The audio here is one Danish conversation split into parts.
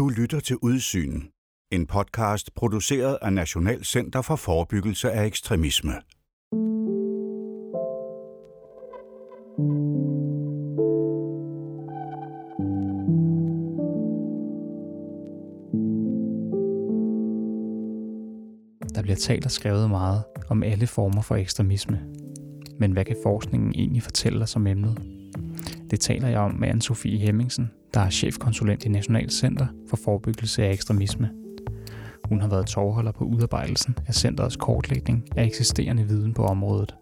Du lytter til Udsyn, en podcast produceret af National Center for Forebyggelse af Ekstremisme. Der bliver talt og skrevet meget om alle former for ekstremisme. Men hvad kan forskningen egentlig fortælle os om emnet? Det taler jeg om med Anne-Sophie Hemmingsen, der er chefkonsulent i National Center for Forebyggelse af Ekstremisme. Hun har været tovholder på udarbejdelsen af centerets kortlægning af eksisterende viden på området.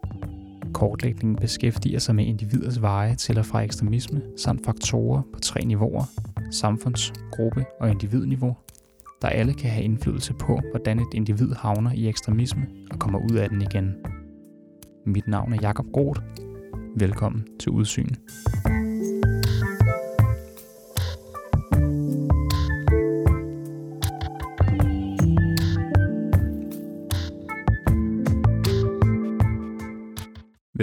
Kortlægningen beskæftiger sig med individers veje til og fra ekstremisme, samt faktorer på tre niveauer, samfunds-, gruppe- og individniveau, der alle kan have indflydelse på, hvordan et individ havner i ekstremisme og kommer ud af den igen. Mit navn er Jakob Groth. Velkommen til Udsyn.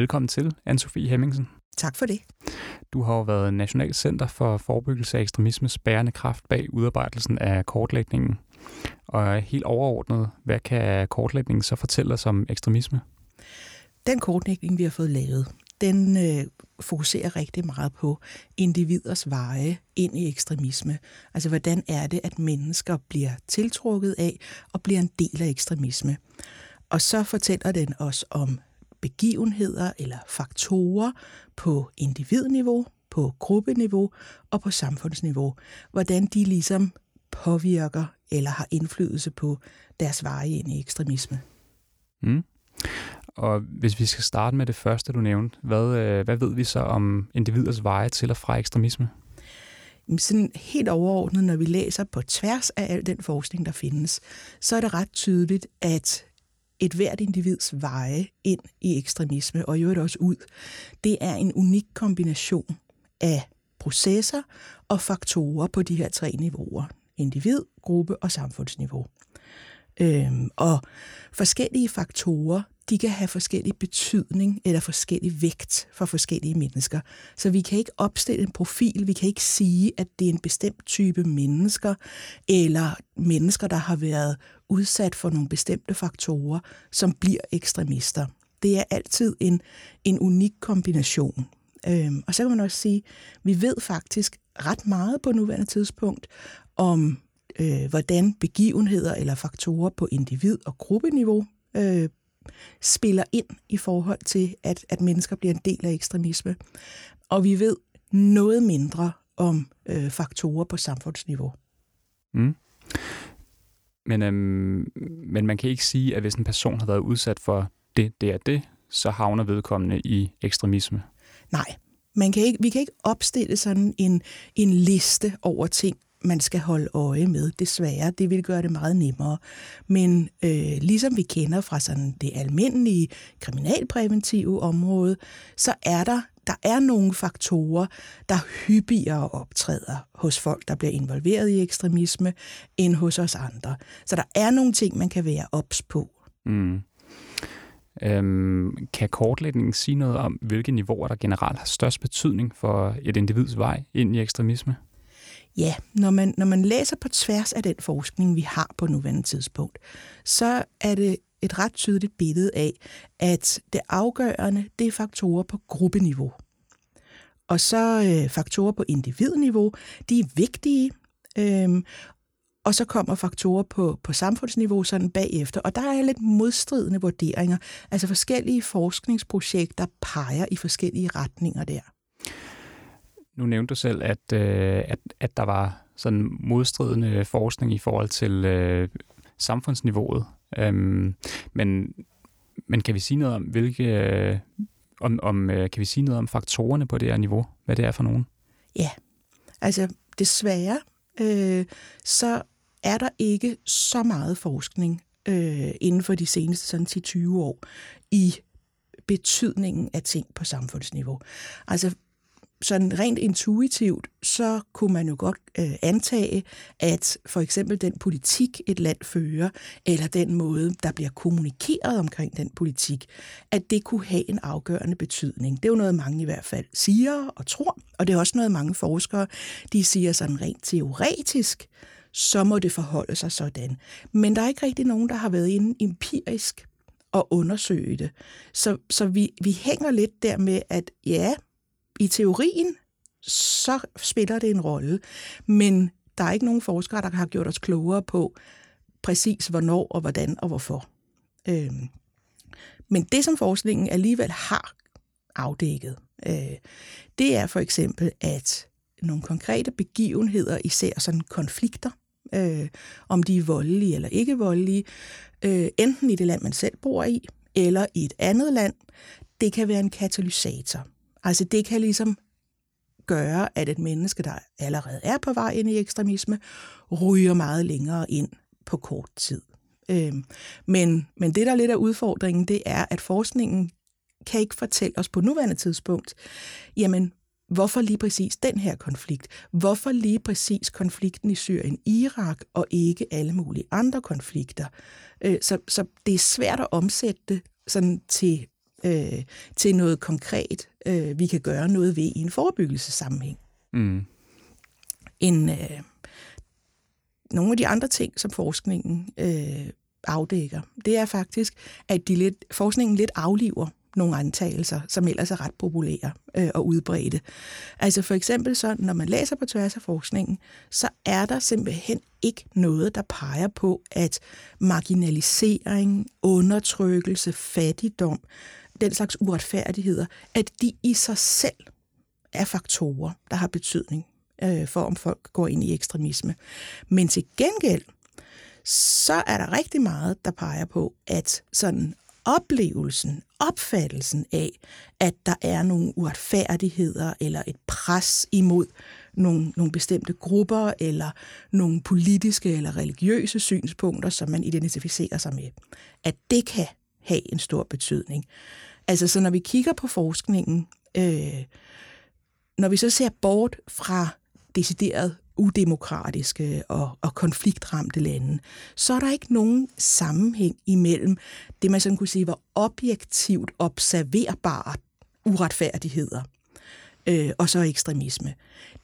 Velkommen til, Anne-Sophie Hemmingsen. Tak for det. Du har jo været National Center for Forebyggelse af Ekstremismes bærende kraft bag udarbejdelsen af kortlægningen. Og helt overordnet, hvad kan kortlægningen så fortælle os om ekstremisme? Den kortlægning, vi har fået lavet, den øh, fokuserer rigtig meget på individers veje ind i ekstremisme. Altså, hvordan er det, at mennesker bliver tiltrukket af og bliver en del af ekstremisme. Og så fortæller den os om begivenheder eller faktorer på individniveau, på gruppeniveau og på samfundsniveau. Hvordan de ligesom påvirker eller har indflydelse på deres veje ind i ekstremisme. Mm. Og hvis vi skal starte med det første, du nævnte, hvad, øh, hvad ved vi så om individers veje til og fra ekstremisme? Sådan helt overordnet, når vi læser på tværs af al den forskning, der findes, så er det ret tydeligt, at et hvert individs veje ind i ekstremisme, og i øvrigt også ud, det er en unik kombination af processer og faktorer på de her tre niveauer. Individ, gruppe og samfundsniveau. Øhm, og forskellige faktorer, de kan have forskellig betydning eller forskellig vægt for forskellige mennesker. Så vi kan ikke opstille en profil, vi kan ikke sige, at det er en bestemt type mennesker, eller mennesker, der har været udsat for nogle bestemte faktorer, som bliver ekstremister. Det er altid en, en unik kombination. Øhm, og så kan man også sige, at vi ved faktisk ret meget på nuværende tidspunkt om, øh, hvordan begivenheder eller faktorer på individ- og gruppeniveau øh, spiller ind i forhold til, at, at mennesker bliver en del af ekstremisme. Og vi ved noget mindre om øh, faktorer på samfundsniveau. Mm. Men, øhm, men man kan ikke sige, at hvis en person har været udsat for det, det er det, så havner vedkommende i ekstremisme. Nej, man kan ikke, vi kan ikke opstille sådan en, en liste over ting, man skal holde øje med, desværre. Det vil gøre det meget nemmere. Men øh, ligesom vi kender fra sådan det almindelige kriminalpræventive område, så er der der er nogle faktorer, der hyppigere optræder hos folk, der bliver involveret i ekstremisme, end hos os andre. Så der er nogle ting, man kan være ops på. Mm. Øhm, kan kortlægningen sige noget om, hvilke niveauer, der generelt har størst betydning for et individs vej ind i ekstremisme? Ja, når man, når man læser på tværs af den forskning, vi har på nuværende tidspunkt, så er det et ret tydeligt billede af, at det afgørende, det er faktorer på gruppeniveau. Og så øh, faktorer på individniveau, de er vigtige, øhm, og så kommer faktorer på, på samfundsniveau sådan bagefter. Og der er lidt modstridende vurderinger. Altså forskellige forskningsprojekter peger i forskellige retninger der. Nu nævnte du selv, at, øh, at, at der var sådan modstridende forskning i forhold til øh, samfundsniveauet. Øhm, men, men kan vi sige noget om, hvilke, øh, om, om, øh, kan vi sige noget om faktorerne på det her niveau? Hvad det er for nogen? Ja, altså desværre, øh, så er der ikke så meget forskning øh, inden for de seneste sådan 10-20 år i betydningen af ting på samfundsniveau. Altså sådan rent intuitivt, så kunne man jo godt øh, antage, at for eksempel den politik, et land fører, eller den måde, der bliver kommunikeret omkring den politik, at det kunne have en afgørende betydning. Det er jo noget, mange i hvert fald siger og tror, og det er også noget, mange forskere, de siger sådan rent teoretisk, så må det forholde sig sådan. Men der er ikke rigtig nogen, der har været inde empirisk og undersøge det. Så, så vi, vi hænger lidt der med, at ja, i teorien, så spiller det en rolle, men der er ikke nogen forskere, der har gjort os klogere på præcis hvornår og hvordan og hvorfor. Øhm. Men det, som forskningen alligevel har afdækket, øh, det er for eksempel, at nogle konkrete begivenheder, især sådan konflikter, øh, om de er voldelige eller ikke voldelige, øh, enten i det land, man selv bor i, eller i et andet land, det kan være en katalysator. Altså det kan ligesom gøre, at et menneske, der allerede er på vej ind i ekstremisme, ryger meget længere ind på kort tid. Øhm, men, men det, der lidt af udfordringen, det er, at forskningen kan ikke fortælle os på nuværende tidspunkt, jamen, hvorfor lige præcis den her konflikt? Hvorfor lige præcis konflikten i Syrien, Irak og ikke alle mulige andre konflikter? Øh, så, så det er svært at omsætte det sådan til, øh, til noget konkret, øh, vi kan gøre noget ved i en forebyggelsessammenhæng. Mm. En, øh, nogle af de andre ting, som forskningen øh, afdækker, det er faktisk, at de lidt, forskningen lidt afliver nogle antagelser, som ellers er ret populære øh, og udbredte. Altså for eksempel så, når man læser på tværs af forskningen, så er der simpelthen ikke noget, der peger på, at marginalisering, undertrykkelse, fattigdom, den slags uretfærdigheder, at de i sig selv er faktorer, der har betydning øh, for, om folk går ind i ekstremisme. Men til gengæld, så er der rigtig meget, der peger på, at sådan oplevelsen, opfattelsen af, at der er nogle uretfærdigheder eller et pres imod nogle, nogle bestemte grupper eller nogle politiske eller religiøse synspunkter, som man identificerer sig med, at det kan have en stor betydning. Altså, så når vi kigger på forskningen, øh, når vi så ser bort fra decideret udemokratiske og, og konfliktramte lande, så er der ikke nogen sammenhæng imellem det, man sådan kunne sige var objektivt observerbare uretfærdigheder øh, og så ekstremisme.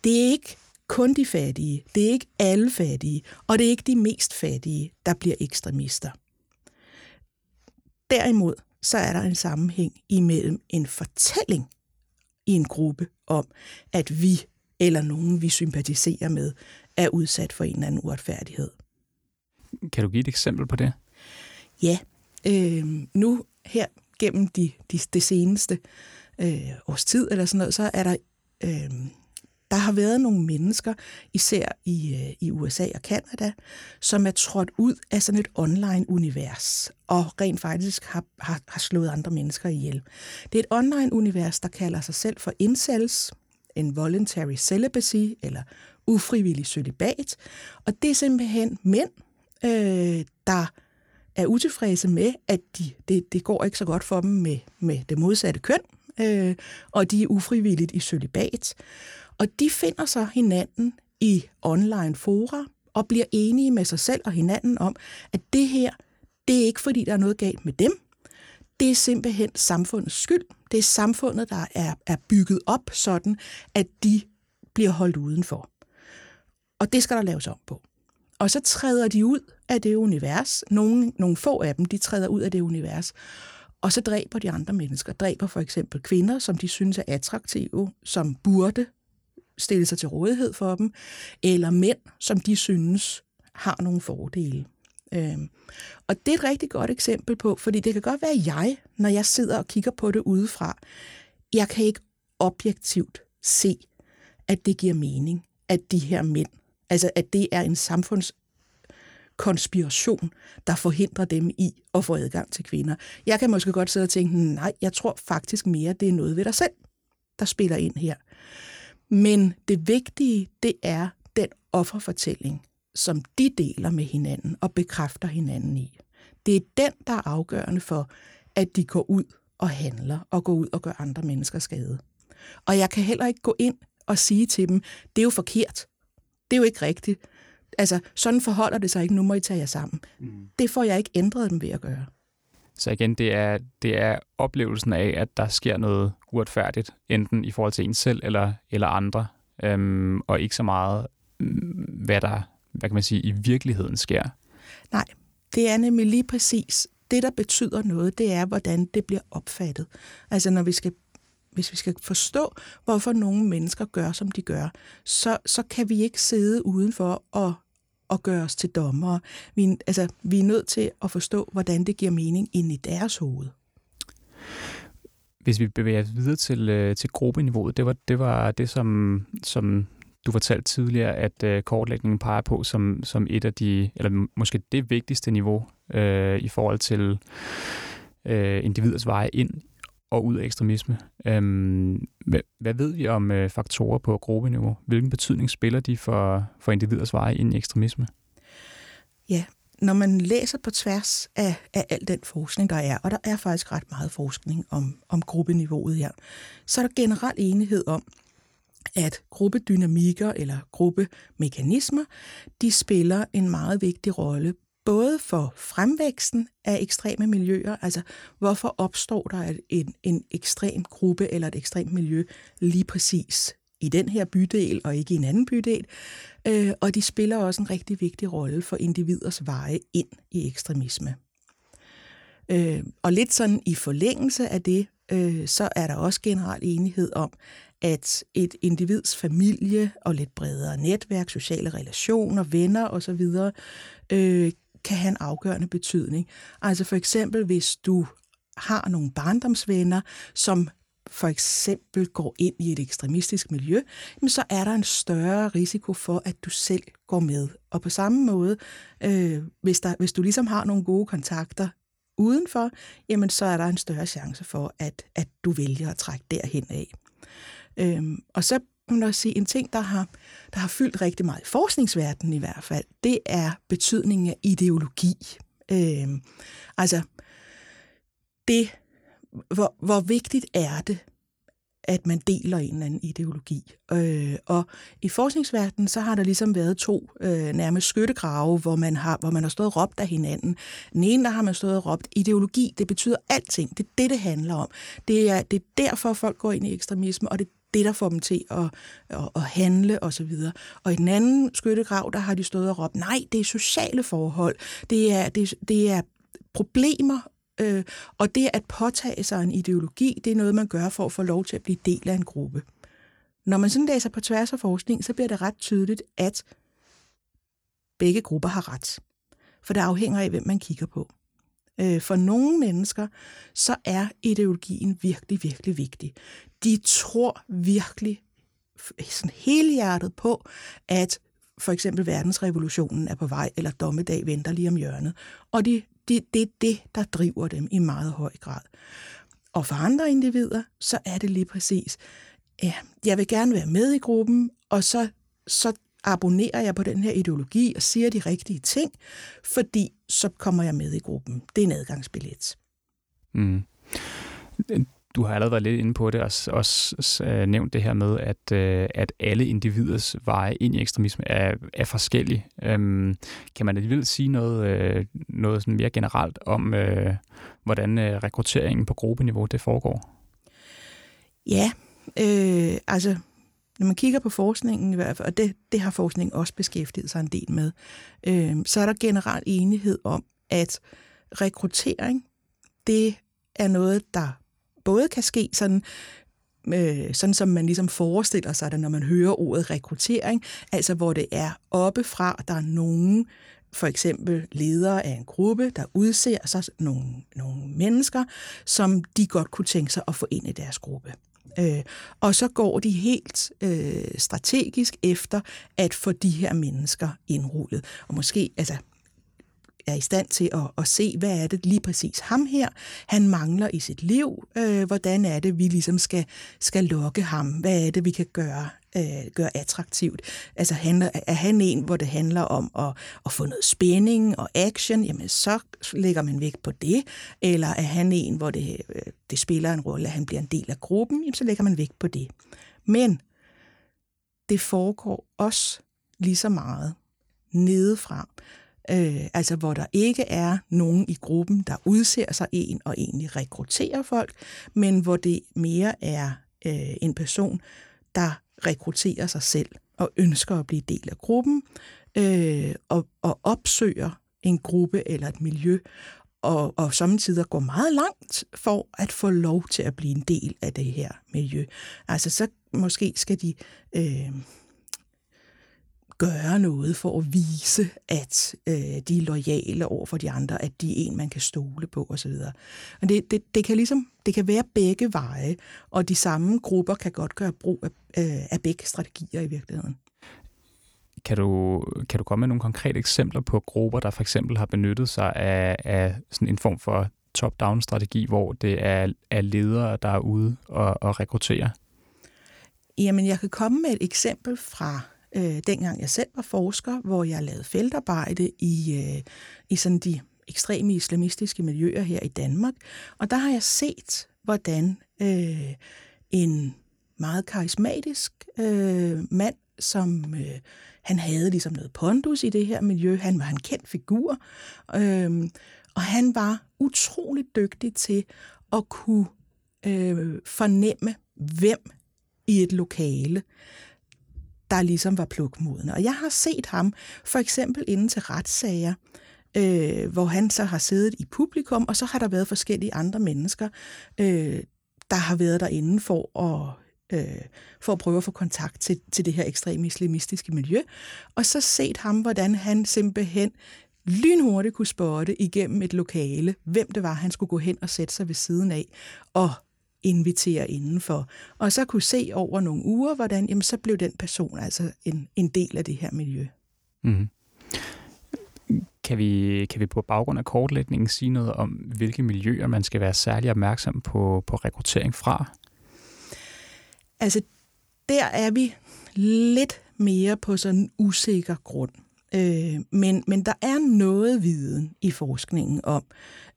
Det er ikke kun de fattige, det er ikke alle fattige, og det er ikke de mest fattige, der bliver ekstremister. Derimod så er der en sammenhæng imellem en fortælling i en gruppe om, at vi eller nogen, vi sympatiserer med, er udsat for en eller anden uretfærdighed. Kan du give et eksempel på det? Ja. Øh, nu her gennem de, de, det seneste øh, års tid, eller sådan noget, så er der... Øh, der har været nogle mennesker, især i, øh, i USA og Kanada, som er trådt ud af sådan et online-univers, og rent faktisk har, har, har slået andre mennesker ihjel. Det er et online-univers, der kalder sig selv for incels, en voluntary celibacy, eller ufrivillig celibat. Og det er simpelthen mænd, øh, der er utilfredse med, at de, det, det går ikke så godt for dem med, med det modsatte køn, øh, og de er ufrivilligt i celibat. Og de finder så hinanden i online fora og bliver enige med sig selv og hinanden om, at det her, det er ikke fordi, der er noget galt med dem. Det er simpelthen samfundets skyld. Det er samfundet, der er, er bygget op sådan, at de bliver holdt udenfor. Og det skal der laves om på. Og så træder de ud af det univers. Nogle, nogle få af dem, de træder ud af det univers. Og så dræber de andre mennesker. Dræber for eksempel kvinder, som de synes er attraktive, som burde stille sig til rådighed for dem, eller mænd, som de synes har nogle fordele. Øhm, og det er et rigtig godt eksempel på, fordi det kan godt være jeg, når jeg sidder og kigger på det udefra, jeg kan ikke objektivt se, at det giver mening, at de her mænd, altså at det er en samfunds konspiration, der forhindrer dem i at få adgang til kvinder. Jeg kan måske godt sidde og tænke, nej, jeg tror faktisk mere, det er noget ved dig selv, der spiller ind her. Men det vigtige, det er den offerfortælling, som de deler med hinanden og bekræfter hinanden i. Det er den, der er afgørende for, at de går ud og handler og går ud og gør andre mennesker skade. Og jeg kan heller ikke gå ind og sige til dem, det er jo forkert. Det er jo ikke rigtigt. Altså, sådan forholder det sig ikke, nu må I tage jer sammen. Mm. Det får jeg ikke ændret dem ved at gøre. Så igen, det er, det er oplevelsen af, at der sker noget uretfærdigt, enten i forhold til en selv eller, eller andre, øhm, og ikke så meget, mm, hvad der hvad kan man sige, i virkeligheden sker. Nej, det er nemlig lige præcis det, der betyder noget, det er, hvordan det bliver opfattet. Altså når vi skal hvis vi skal forstå, hvorfor nogle mennesker gør, som de gør, så, så kan vi ikke sidde udenfor og, og gøre os til dommere. Vi, altså, vi er nødt til at forstå, hvordan det giver mening ind i deres hoved. Hvis vi bevæger os videre til, øh, til gruppeniveauet, det var det, var det som, som du fortalte tidligere, at øh, kortlægningen peger på som, som et af de, eller måske det vigtigste niveau øh, i forhold til øh, individets veje ind og ud af ekstremisme. Øhm, hvad, hvad ved vi om øh, faktorer på gruppeniveau? Hvilken betydning spiller de for, for individers veje ind i ekstremisme? Ja, når man læser på tværs af, af al den forskning, der er, og der er faktisk ret meget forskning om, om gruppeniveauet her, så er der generelt enighed om, at gruppedynamikker eller gruppemekanismer, de spiller en meget vigtig rolle både for fremvæksten af ekstreme miljøer, altså hvorfor opstår der en, en ekstrem gruppe eller et ekstremt miljø lige præcis i den her bydel og ikke i en anden bydel, øh, og de spiller også en rigtig vigtig rolle for individers veje ind i ekstremisme. Øh, og lidt sådan i forlængelse af det, øh, så er der også generelt enighed om, at et individs familie og lidt bredere netværk, sociale relationer, venner osv. Øh, kan have en afgørende betydning. Altså for eksempel, hvis du har nogle barndomsvenner, som for eksempel går ind i et ekstremistisk miljø, så er der en større risiko for, at du selv går med. Og på samme måde, øh, hvis, der, hvis du ligesom har nogle gode kontakter udenfor, jamen så er der en større chance for, at, at du vælger at trække derhen af. Øhm, og så man også sige, en ting, der har, der har fyldt rigtig meget i forskningsverdenen i hvert fald, det er betydningen af ideologi. Øh, altså, det, hvor, hvor vigtigt er det, at man deler en eller anden ideologi. Øh, og i forskningsverdenen, så har der ligesom været to øh, nærmest skyttegrave, hvor man, har, hvor man har stået og råbt af hinanden. Den ene, der har man stået og råbt, ideologi, det betyder alting. Det er det, det handler om. Det er, det er derfor, folk går ind i ekstremisme, og det er det, der får dem til at, at, at handle osv. Og, og i den anden skyttegrav, der har de stået og råbt, nej, det er sociale forhold, det er, det, det er problemer, øh, og det at påtage sig en ideologi, det er noget, man gør for at få lov til at blive del af en gruppe. Når man sådan læser på tværs af forskning, så bliver det ret tydeligt, at begge grupper har ret. For det afhænger af, hvem man kigger på. Øh, for nogle mennesker, så er ideologien virkelig, virkelig vigtig. De tror virkelig sådan helhjertet på, at for eksempel verdensrevolutionen er på vej, eller dommedag venter lige om hjørnet. Og det, det, det er det, der driver dem i meget høj grad. Og for andre individer, så er det lige præcis, ja, jeg vil gerne være med i gruppen, og så, så abonnerer jeg på den her ideologi og siger de rigtige ting, fordi så kommer jeg med i gruppen. Det er en adgangsbillet. Mm. Du har allerede været lidt inde på det, og også øh, nævnt det her med, at, øh, at alle individers veje ind i ekstremisme er, er forskellige. Øhm, kan man alligevel sige noget, øh, noget sådan mere generelt om, hvordan rekrutteringen på gruppeniveau det foregår? Ja, øh, altså når man kigger på forskningen i hvert fald, og det, det har forskningen også beskæftiget sig en del med, øh, så er der generelt enighed om, at rekruttering, det er noget, der både kan ske sådan, øh, sådan som man ligesom forestiller sig det, når man hører ordet rekruttering, altså hvor det er oppefra, der er nogen, for eksempel ledere af en gruppe, der udser sig nogle, nogle mennesker, som de godt kunne tænke sig at få ind i deres gruppe. Øh, og så går de helt øh, strategisk efter at få de her mennesker indrullet. Og måske, altså er i stand til at, at se, hvad er det lige præcis ham her, han mangler i sit liv, øh, hvordan er det, vi ligesom skal, skal lokke ham, hvad er det, vi kan gøre, øh, gøre attraktivt. Altså handler, er han en, hvor det handler om at, at få noget spænding og action, jamen så lægger man vægt på det, eller er han en, hvor det, øh, det spiller en rolle, at han bliver en del af gruppen, jamen så lægger man vægt på det. Men det foregår også lige så meget nedefra øh, altså hvor der ikke er nogen i gruppen, der udser sig en og egentlig rekrutterer folk, men hvor det mere er øh, en person, der rekrutterer sig selv og ønsker at blive del af gruppen, øh, og, og opsøger en gruppe eller et miljø, og, og samtidig går meget langt for at få lov til at blive en del af det her miljø. Altså så måske skal de øh, gøre noget for at vise, at øh, de er lojale over for de andre, at de er en, man kan stole på osv. Og det, det, det, kan ligesom, det kan være begge veje, og de samme grupper kan godt gøre brug af, øh, af begge strategier i virkeligheden. Kan du, kan du komme med nogle konkrete eksempler på grupper, der for eksempel har benyttet sig af, af sådan en form for top-down-strategi, hvor det er, er ledere, der er ude og, og rekruttere? Jamen, jeg kan komme med et eksempel fra øh, dengang jeg selv var forsker, hvor jeg lavede feltarbejde i, øh, i sådan de ekstreme islamistiske miljøer her i Danmark. Og der har jeg set, hvordan øh, en meget karismatisk øh, mand, som øh, han havde ligesom noget pondus i det her miljø, han var en kendt figur, øh, og han var utrolig dygtig til at kunne øh, fornemme, hvem i et lokale der ligesom var plukmodende. Og jeg har set ham for eksempel inden til retssager, øh, hvor han så har siddet i publikum, og så har der været forskellige andre mennesker, øh, der har været derinde for at øh, for at prøve at få kontakt til, til det her ekstreme islamistiske miljø, og så set ham, hvordan han simpelthen lynhurtigt kunne spotte igennem et lokale, hvem det var, han skulle gå hen og sætte sig ved siden af, og invitere indenfor. Og så kunne se over nogle uger, hvordan jamen, så blev den person altså en, en del af det her miljø. Mm. Kan vi, kan vi på baggrund af kortlægningen sige noget om, hvilke miljøer man skal være særlig opmærksom på, på rekruttering fra? Altså, der er vi lidt mere på sådan usikker grund. Øh, men, men der er noget viden i forskningen om,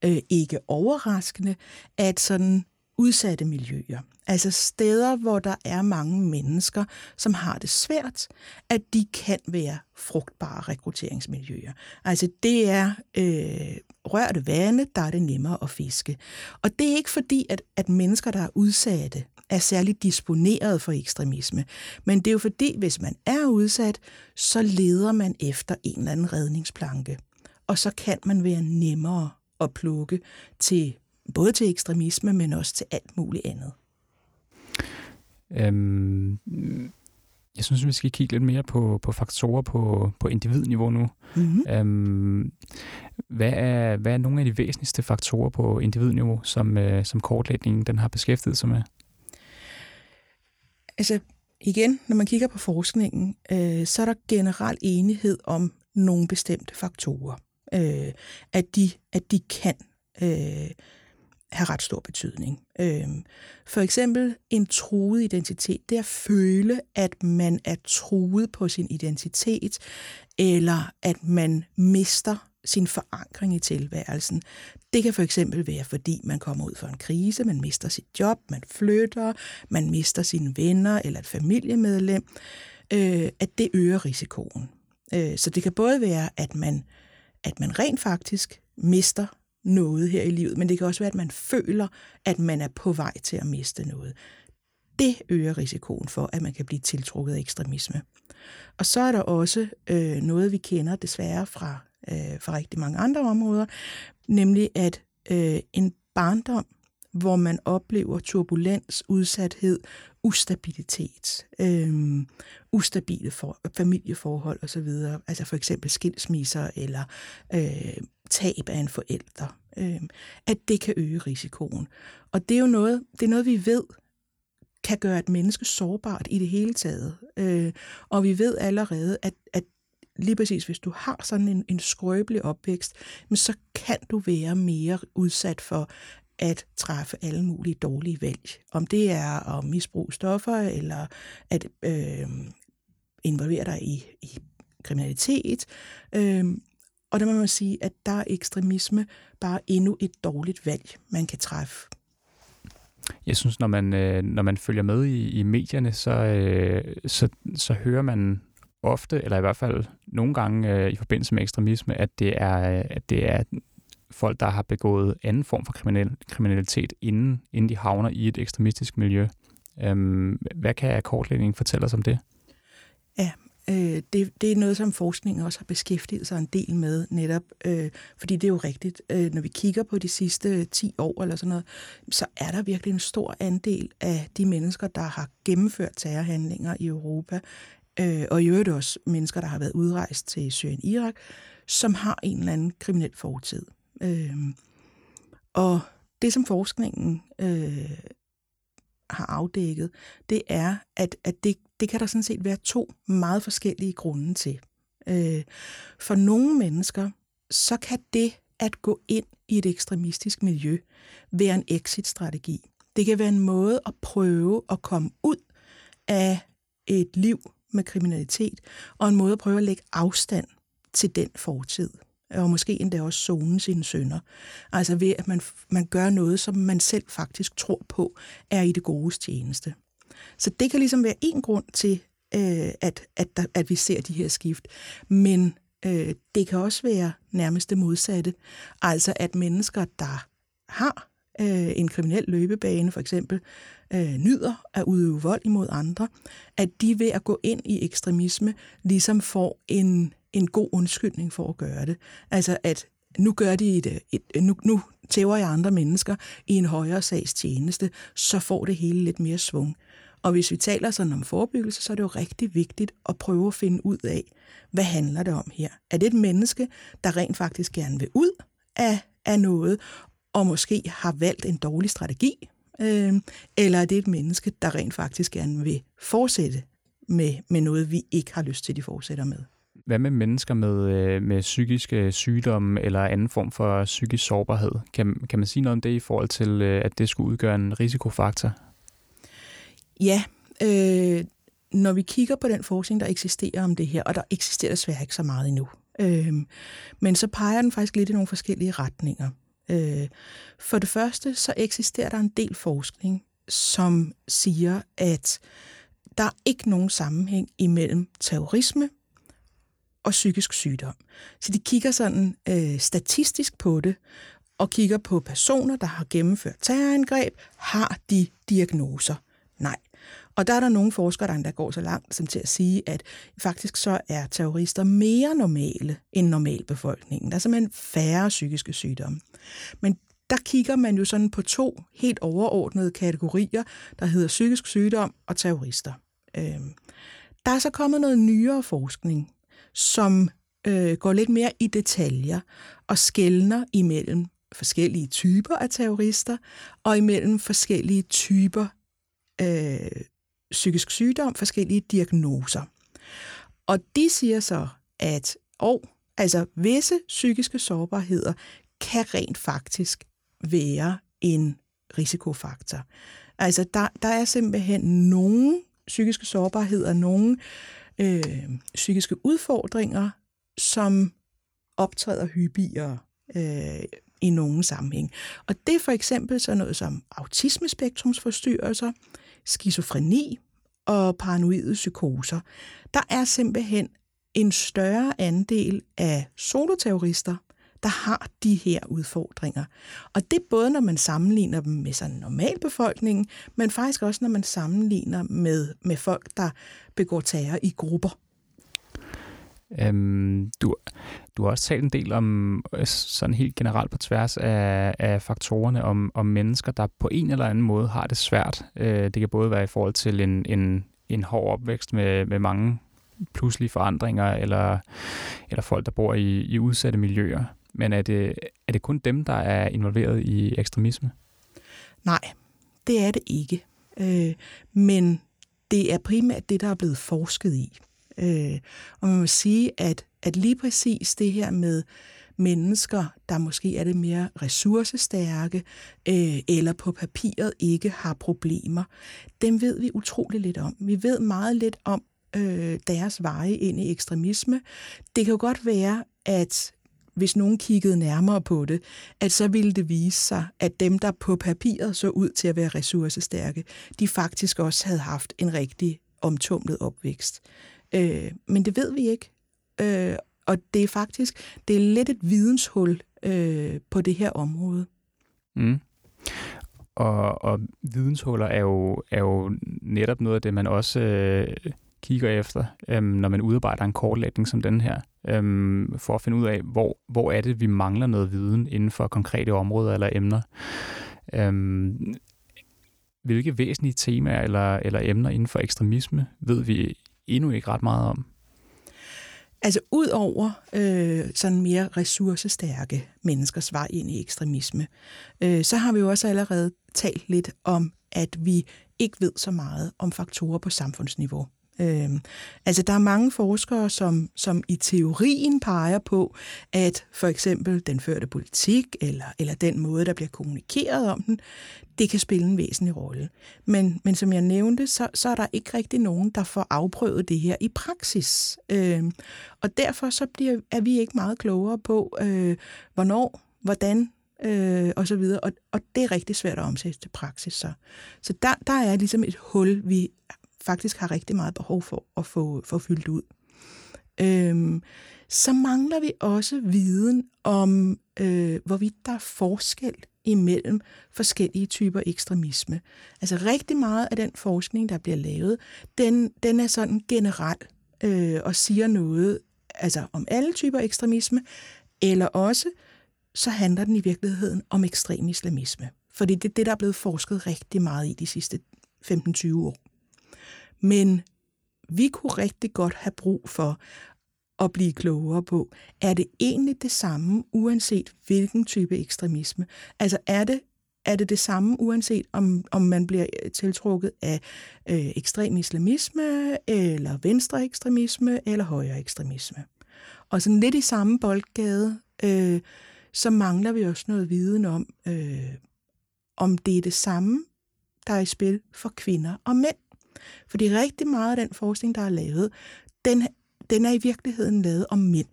øh, ikke overraskende, at sådan udsatte miljøer, altså steder, hvor der er mange mennesker, som har det svært, at de kan være frugtbare rekrutteringsmiljøer. Altså det er øh, rørte vande, der er det nemmere at fiske. Og det er ikke fordi, at, at mennesker, der er udsatte, er særligt disponeret for ekstremisme. Men det er jo fordi, hvis man er udsat, så leder man efter en eller anden redningsplanke. Og så kan man være nemmere at plukke til både til ekstremisme, men også til alt muligt andet. Øhm, jeg synes, vi skal kigge lidt mere på, på faktorer på, på individniveau nu. Mm-hmm. Øhm, hvad, er, hvad er nogle af de væsentligste faktorer på individniveau, som, øh, som kortlægningen den har beskæftiget sig med? Altså igen, når man kigger på forskningen, øh, så er der generelt enighed om nogle bestemte faktorer. Øh, at, de, at de kan øh, have ret stor betydning. Øhm, for eksempel en truet identitet, det er at føle, at man er truet på sin identitet, eller at man mister sin forankring i tilværelsen. Det kan for eksempel være, fordi man kommer ud for en krise, man mister sit job, man flytter, man mister sine venner eller et familiemedlem, øh, at det øger risikoen. Øh, så det kan både være, at man, at man rent faktisk mister noget her i livet, men det kan også være, at man føler, at man er på vej til at miste noget. Det øger risikoen for, at man kan blive tiltrukket af ekstremisme. Og så er der også øh, noget, vi kender desværre fra, øh, fra rigtig mange andre områder, nemlig at øh, en barndom, hvor man oplever turbulens, udsathed, ustabilitet, øh, ustabile for, familieforhold osv., altså for eksempel skilsmisser eller øh, tab af en forælder, øh, at det kan øge risikoen. Og det er jo noget, det er noget, vi ved kan gøre et menneske sårbart i det hele taget. Øh, og vi ved allerede, at, at lige præcis hvis du har sådan en, en skrøbelig opvækst, men så kan du være mere udsat for at træffe alle mulige dårlige valg. Om det er at misbruge stoffer, eller at øh, involvere dig i, i kriminalitet, øh, og der må man sige, at der er ekstremisme bare endnu et dårligt valg, man kan træffe. Jeg synes, når man, øh, når man følger med i, i medierne, så, øh, så, så hører man ofte, eller i hvert fald nogle gange øh, i forbindelse med ekstremisme, at det er, at det er folk, der har begået anden form for kriminel, kriminalitet, inden, inden de havner i et ekstremistisk miljø. Øhm, hvad kan kortlægningen fortælle os om det? Ja, Øh, det, det er noget, som forskningen også har beskæftiget sig en del med netop, øh, fordi det er jo rigtigt, øh, når vi kigger på de sidste 10 år eller sådan noget, så er der virkelig en stor andel af de mennesker, der har gennemført terrorhandlinger i Europa, øh, og i øvrigt også mennesker, der har været udrejst til Syrien-Irak, som har en eller anden kriminel fortid. Øh, og det, som forskningen øh, har afdækket, det er, at, at det, det kan der sådan set være to meget forskellige grunde til. Øh, for nogle mennesker, så kan det at gå ind i et ekstremistisk miljø være en exit-strategi. Det kan være en måde at prøve at komme ud af et liv med kriminalitet, og en måde at prøve at lægge afstand til den fortid og måske endda også zone sine sønder. Altså ved, at man, man gør noget, som man selv faktisk tror på, er i det gode tjeneste. Så det kan ligesom være en grund til, øh, at, at, der, at vi ser de her skift. Men øh, det kan også være nærmest det modsatte. Altså at mennesker, der har øh, en kriminel løbebane for eksempel, øh, nyder at udøve vold imod andre, at de ved at gå ind i ekstremisme ligesom får en en god undskyldning for at gøre det. Altså at nu gør de et, et nu, nu tæver jeg andre mennesker i en højere sags tjeneste, så får det hele lidt mere svung. Og hvis vi taler sådan om forebyggelse, så er det jo rigtig vigtigt at prøve at finde ud af, hvad handler det om her? Er det et menneske, der rent faktisk gerne vil ud af, af noget, og måske har valgt en dårlig strategi? Øh, eller er det et menneske, der rent faktisk gerne vil fortsætte med, med noget, vi ikke har lyst til, at de fortsætter med? Hvad med mennesker med, øh, med psykiske sygdomme eller anden form for psykisk sårbarhed? Kan, kan man sige noget om det i forhold til, øh, at det skulle udgøre en risikofaktor? Ja, øh, når vi kigger på den forskning, der eksisterer om det her, og der eksisterer desværre ikke så meget endnu, øh, men så peger den faktisk lidt i nogle forskellige retninger. Øh, for det første, så eksisterer der en del forskning, som siger, at der er ikke nogen sammenhæng imellem terrorisme og psykisk sygdom. Så de kigger sådan øh, statistisk på det, og kigger på personer, der har gennemført terrorangreb. Har de diagnoser? Nej. Og der er der nogle forskere, der endda går så langt som til at sige, at faktisk så er terrorister mere normale end normalbefolkningen. Der er simpelthen færre psykiske sygdomme. Men der kigger man jo sådan på to helt overordnede kategorier, der hedder psykisk sygdom og terrorister. Øhm, der er så kommet noget nyere forskning, som øh, går lidt mere i detaljer og skældner imellem forskellige typer af terrorister og imellem forskellige typer øh, psykisk sygdom, forskellige diagnoser. Og de siger så, at og, altså visse psykiske sårbarheder kan rent faktisk være en risikofaktor. Altså der, der er simpelthen nogle psykiske sårbarheder, nogle øh, psykiske udfordringer, som optræder hyppigere øh, i nogen sammenhæng. Og det er for eksempel sådan noget som autismespektrumsforstyrrelser, skizofreni og paranoide psykoser. Der er simpelthen en større andel af soloterrorister, der har de her udfordringer. Og det er både, når man sammenligner dem med sådan normalbefolkningen, men faktisk også, når man sammenligner med, med folk, der begår terror i grupper. Øhm, du, du har også talt en del om, øh, sådan helt generelt på tværs af, af faktorerne, om, om mennesker, der på en eller anden måde har det svært. Øh, det kan både være i forhold til en, en, en hård opvækst med, med mange pludselige forandringer, eller, eller folk, der bor i, i udsatte miljøer. Men er det, er det kun dem, der er involveret i ekstremisme? Nej, det er det ikke. Øh, men det er primært det, der er blevet forsket i. Øh, og man må sige, at, at lige præcis det her med mennesker, der måske er det mere ressourcestærke, øh, eller på papiret ikke har problemer, dem ved vi utrolig lidt om. Vi ved meget lidt om øh, deres veje ind i ekstremisme. Det kan jo godt være, at hvis nogen kiggede nærmere på det, at så ville det vise sig, at dem, der på papiret så ud til at være ressourcestærke, de faktisk også havde haft en rigtig omtumlet opvækst. Øh, men det ved vi ikke. Øh, og det er faktisk det er lidt et videnshul øh, på det her område. Mm. Og, og videnshuller er jo, er jo netop noget af det, man også øh, kigger efter, øh, når man udarbejder en kortlægning som den her, øh, for at finde ud af, hvor, hvor er det, vi mangler noget viden inden for konkrete områder eller emner. Øh, hvilke væsentlige temaer eller, eller emner inden for ekstremisme ved vi endnu ikke ret meget om? Altså ud over øh, sådan mere ressourcestærke menneskers vej ind i ekstremisme, øh, så har vi jo også allerede talt lidt om, at vi ikke ved så meget om faktorer på samfundsniveau. Øh, altså der er mange forskere, som, som i teorien peger på, at for eksempel den førte politik, eller, eller den måde, der bliver kommunikeret om den, det kan spille en væsentlig rolle. Men, men som jeg nævnte, så, så er der ikke rigtig nogen, der får afprøvet det her i praksis. Øh, og derfor så bliver, er vi ikke meget klogere på, øh, hvornår, hvordan øh, og så videre. Og, og det er rigtig svært at omsætte til praksis. Så, så der, der er ligesom et hul, vi faktisk har rigtig meget behov for at få, få fyldt ud. Øhm, så mangler vi også viden om, øh, hvorvidt der er forskel imellem forskellige typer ekstremisme. Altså rigtig meget af den forskning, der bliver lavet, den, den er sådan generel øh, og siger noget altså om alle typer ekstremisme, eller også så handler den i virkeligheden om ekstrem islamisme. Fordi det er det, der er blevet forsket rigtig meget i de sidste 15-20 år. Men vi kunne rigtig godt have brug for at blive klogere på, er det egentlig det samme, uanset hvilken type ekstremisme? Altså er det er det det samme, uanset om, om man bliver øh, tiltrukket af øh, ekstrem islamisme, eller venstre ekstremisme, eller højre ekstremisme. Og sådan lidt i samme boldgade, øh, så mangler vi også noget viden om, øh, om det er det samme, der er i spil for kvinder og mænd. Fordi rigtig meget af den forskning, der er lavet, den, den er i virkeligheden lavet om mænd.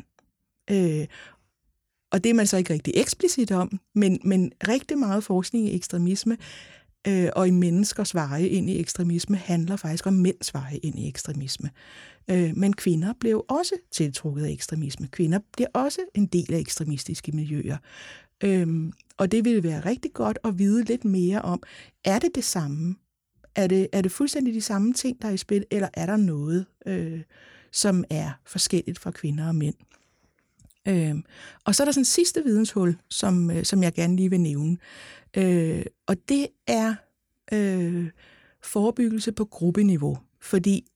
Øh, og det er man så ikke rigtig eksplicit om, men, men rigtig meget forskning i ekstremisme øh, og i menneskers veje ind i ekstremisme handler faktisk om mænds veje ind i ekstremisme. Øh, men kvinder blev også tiltrukket af ekstremisme. Kvinder bliver også en del af ekstremistiske miljøer. Øh, og det ville være rigtig godt at vide lidt mere om, er det det samme? Er det, er det fuldstændig de samme ting, der er i spil, eller er der noget, øh, som er forskelligt fra kvinder og mænd? Øh, og så er der sådan en sidste videnshul, som, øh, som jeg gerne lige vil nævne. Øh, og det er øh, forebyggelse på gruppeniveau. Fordi,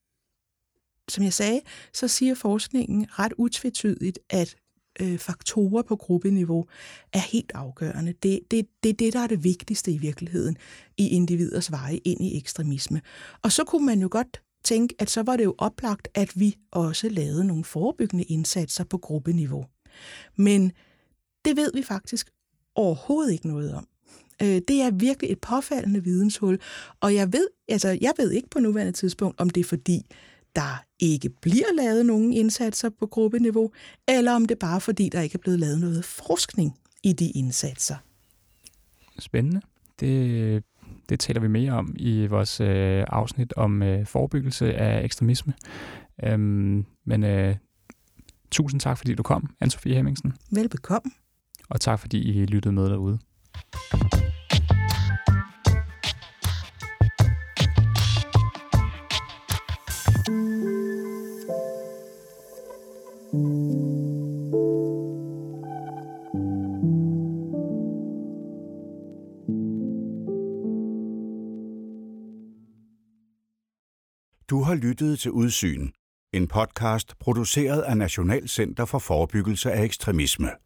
som jeg sagde, så siger forskningen ret utvetydigt, at øh, faktorer på gruppeniveau er helt afgørende. Det, det, det det, der er det vigtigste i virkeligheden i individers veje ind i ekstremisme. Og så kunne man jo godt tænke, at så var det jo oplagt, at vi også lavede nogle forebyggende indsatser på gruppeniveau. Men det ved vi faktisk overhovedet ikke noget om. Øh, det er virkelig et påfaldende videnshul, og jeg ved, altså, jeg ved ikke på nuværende tidspunkt, om det er fordi, der ikke bliver lavet nogen indsatser på gruppeniveau, eller om det er bare fordi, der ikke er blevet lavet noget forskning i de indsatser. Spændende. Det, det taler vi mere om i vores øh, afsnit om øh, forebyggelse af ekstremisme. Øhm, men øh, tusind tak, fordi du kom, Anne-Sophie Hemmingsen. Velbekomme. Og tak, fordi I lyttede med derude. Lyttede til Udsyn, en podcast produceret af Nationalcenter for Forebyggelse af Ekstremisme.